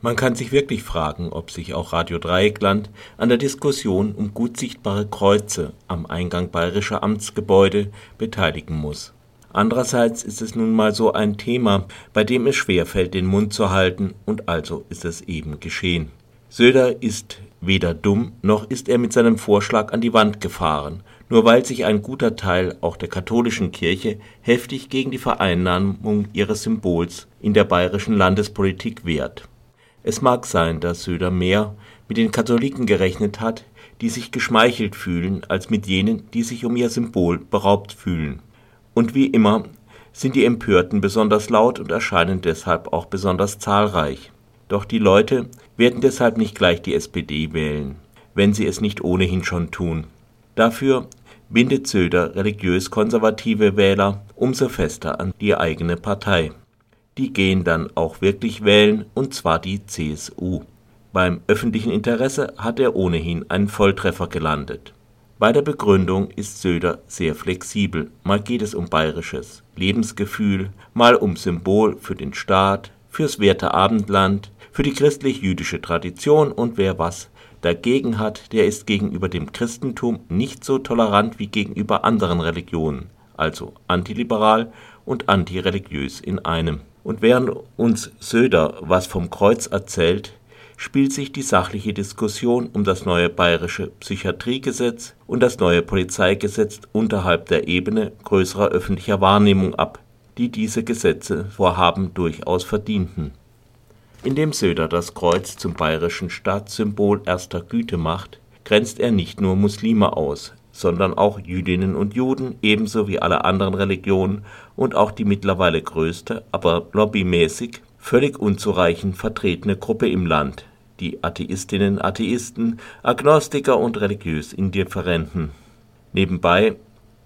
Man kann sich wirklich fragen, ob sich auch Radio Dreieckland an der Diskussion um gut sichtbare Kreuze am Eingang bayerischer Amtsgebäude beteiligen muss. Andererseits ist es nun mal so ein Thema, bei dem es schwerfällt, den Mund zu halten, und also ist es eben geschehen. Söder ist weder dumm, noch ist er mit seinem Vorschlag an die Wand gefahren, nur weil sich ein guter Teil auch der katholischen Kirche heftig gegen die Vereinnahmung ihres Symbols in der bayerischen Landespolitik wehrt. Es mag sein, dass Söder mehr mit den Katholiken gerechnet hat, die sich geschmeichelt fühlen, als mit jenen, die sich um ihr Symbol beraubt fühlen. Und wie immer sind die Empörten besonders laut und erscheinen deshalb auch besonders zahlreich. Doch die Leute werden deshalb nicht gleich die SPD wählen, wenn sie es nicht ohnehin schon tun. Dafür bindet Söder religiös konservative Wähler umso fester an die eigene Partei. Die gehen dann auch wirklich wählen, und zwar die CSU. Beim öffentlichen Interesse hat er ohnehin einen Volltreffer gelandet. Bei der Begründung ist Söder sehr flexibel. Mal geht es um bayerisches Lebensgefühl, mal um Symbol für den Staat, fürs Werte Abendland, für die christlich-jüdische Tradition und wer was dagegen hat, der ist gegenüber dem Christentum nicht so tolerant wie gegenüber anderen Religionen, also antiliberal und antireligiös in einem. Und während uns Söder was vom Kreuz erzählt, spielt sich die sachliche Diskussion um das neue bayerische Psychiatriegesetz und das neue Polizeigesetz unterhalb der Ebene größerer öffentlicher Wahrnehmung ab, die diese Gesetze Vorhaben durchaus verdienten. Indem Söder das Kreuz zum bayerischen Staatssymbol erster Güte macht, grenzt er nicht nur Muslime aus, sondern auch Jüdinnen und Juden ebenso wie alle anderen Religionen und auch die mittlerweile größte, aber lobbymäßig völlig unzureichend vertretene Gruppe im Land, die Atheistinnen, Atheisten, Agnostiker und religiös Indifferenten. Nebenbei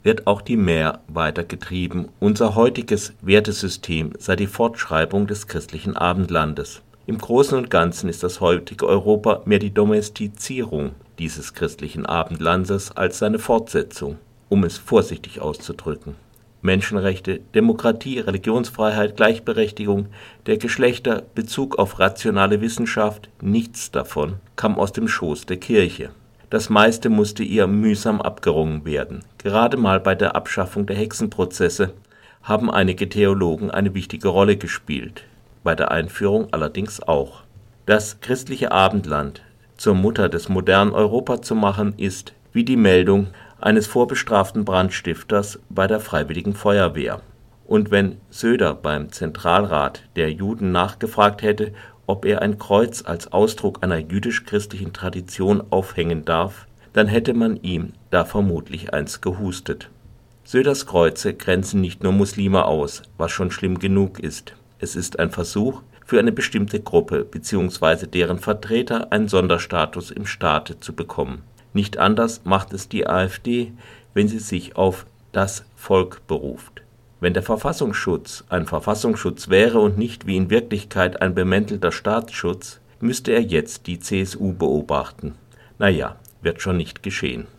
wird auch die Mehr weitergetrieben. Unser heutiges Wertesystem sei die Fortschreibung des christlichen Abendlandes. Im Großen und Ganzen ist das heutige Europa mehr die Domestizierung dieses christlichen Abendlandes als seine Fortsetzung, um es vorsichtig auszudrücken. Menschenrechte, Demokratie, Religionsfreiheit, Gleichberechtigung der Geschlechter, Bezug auf rationale Wissenschaft, nichts davon kam aus dem Schoß der Kirche. Das meiste musste ihr mühsam abgerungen werden. Gerade mal bei der Abschaffung der Hexenprozesse haben einige Theologen eine wichtige Rolle gespielt, bei der Einführung allerdings auch. Das christliche Abendland zur Mutter des modernen Europa zu machen, ist, wie die Meldung eines vorbestraften Brandstifters bei der Freiwilligen Feuerwehr. Und wenn Söder beim Zentralrat der Juden nachgefragt hätte, ob er ein Kreuz als Ausdruck einer jüdisch-christlichen Tradition aufhängen darf, dann hätte man ihm da vermutlich eins gehustet. Söders Kreuze grenzen nicht nur Muslime aus, was schon schlimm genug ist. Es ist ein Versuch, für eine bestimmte Gruppe bzw. deren Vertreter einen Sonderstatus im Staate zu bekommen. Nicht anders macht es die AfD, wenn sie sich auf das Volk beruft. Wenn der Verfassungsschutz ein Verfassungsschutz wäre und nicht wie in Wirklichkeit ein bemäntelter Staatsschutz, müsste er jetzt die CSU beobachten. Naja, wird schon nicht geschehen